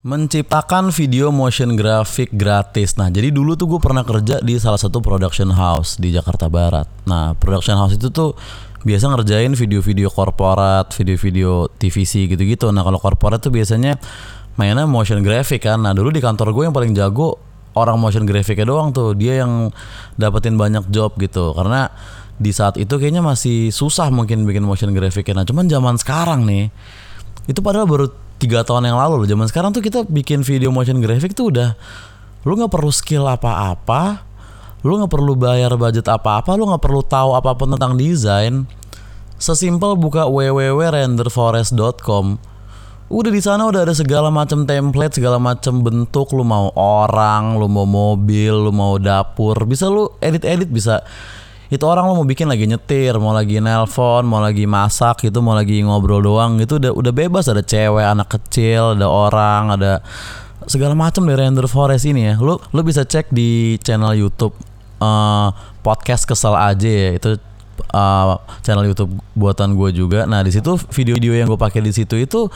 Menciptakan video motion graphic gratis. Nah, jadi dulu tuh gue pernah kerja di salah satu production house di Jakarta Barat. Nah, production house itu tuh biasa ngerjain video-video korporat, video-video TVC gitu-gitu. Nah, kalau korporat tuh biasanya mainnya motion graphic kan. Nah, dulu di kantor gue yang paling jago orang motion graphicnya doang tuh. Dia yang dapetin banyak job gitu. Karena di saat itu kayaknya masih susah mungkin bikin motion graphicnya. Nah, cuman zaman sekarang nih, itu padahal baru tiga tahun yang lalu loh zaman sekarang tuh kita bikin video motion graphic tuh udah lu nggak perlu skill apa-apa lu nggak perlu bayar budget apa-apa lu nggak perlu tahu apa pun tentang desain. Sesimpel buka www.renderforest.com udah di sana udah ada segala macam template segala macam bentuk. Lu mau orang lu mau mobil lu mau dapur. Bisa lu edit-edit bisa itu orang lo mau bikin lagi nyetir, mau lagi nelpon, mau lagi masak gitu, mau lagi ngobrol doang gitu udah udah bebas ada cewek, anak kecil, ada orang, ada segala macam dari Render Forest ini ya. Lo lo bisa cek di channel YouTube uh, podcast kesel aja ya itu uh, channel YouTube buatan gue juga. Nah di situ video-video yang gue pakai di situ itu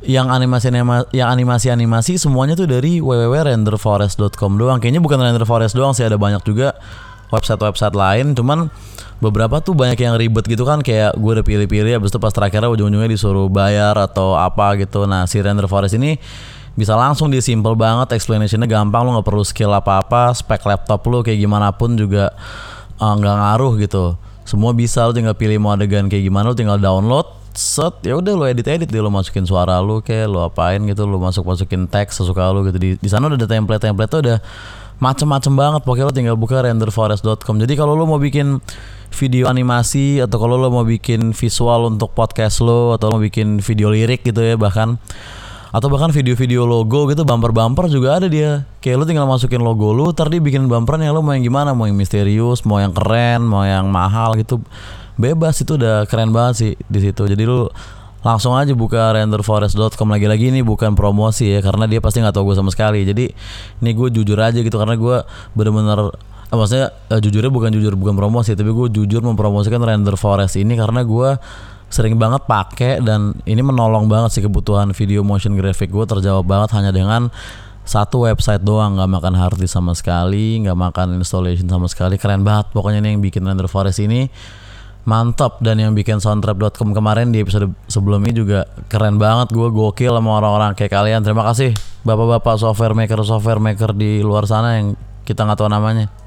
yang animasi yang animasi animasi semuanya tuh dari www.renderforest.com doang. Kayaknya bukan Renderforest doang sih ada banyak juga website-website lain cuman beberapa tuh banyak yang ribet gitu kan kayak gue udah pilih-pilih abis itu pas terakhirnya ujung-ujungnya disuruh bayar atau apa gitu. Nah si Render Forest ini bisa langsung dia simple banget explanationnya gampang lo nggak perlu skill apa-apa spek laptop lo kayak gimana pun juga eh, nggak uh, ngaruh gitu. Semua bisa lo tinggal pilih mau adegan kayak gimana lo tinggal download set ya udah lo edit edit dia lo masukin suara lo kayak lo apain gitu lo masuk masukin teks sesuka lo gitu. Di di sana udah ada template template tuh udah macem-macem banget pokoknya lo tinggal buka renderforest.com jadi kalau lo mau bikin video animasi atau kalau lo mau bikin visual untuk podcast lo atau lo mau bikin video lirik gitu ya bahkan atau bahkan video-video logo gitu bumper-bumper juga ada dia. Kayak lo tinggal masukin logo lo ntar dia bikin bumpernya lo mau yang gimana? Mau yang misterius mau yang keren mau yang mahal gitu. Bebas itu udah keren banget sih di situ. Jadi lo langsung aja buka renderforest.com lagi-lagi. Ini bukan promosi ya karena dia pasti nggak tahu gue sama sekali. Jadi ini gue jujur aja gitu karena gue bener-bener eh, maksudnya eh, jujurnya bukan jujur bukan promosi tapi gue jujur mempromosikan render forest ini karena gue sering banget pakai dan ini menolong banget sih kebutuhan video motion graphic gue terjawab banget hanya dengan satu website doang. Nggak makan hard disk sama sekali nggak makan installation sama sekali. Keren banget. Pokoknya ini yang bikin render forest ini mantap. Dan yang bikin soundtrap.com kemarin di episode sebelumnya juga keren banget. Gue gokil sama orang-orang kayak kalian. Terima kasih bapak-bapak software maker software maker di luar sana yang kita nggak tahu namanya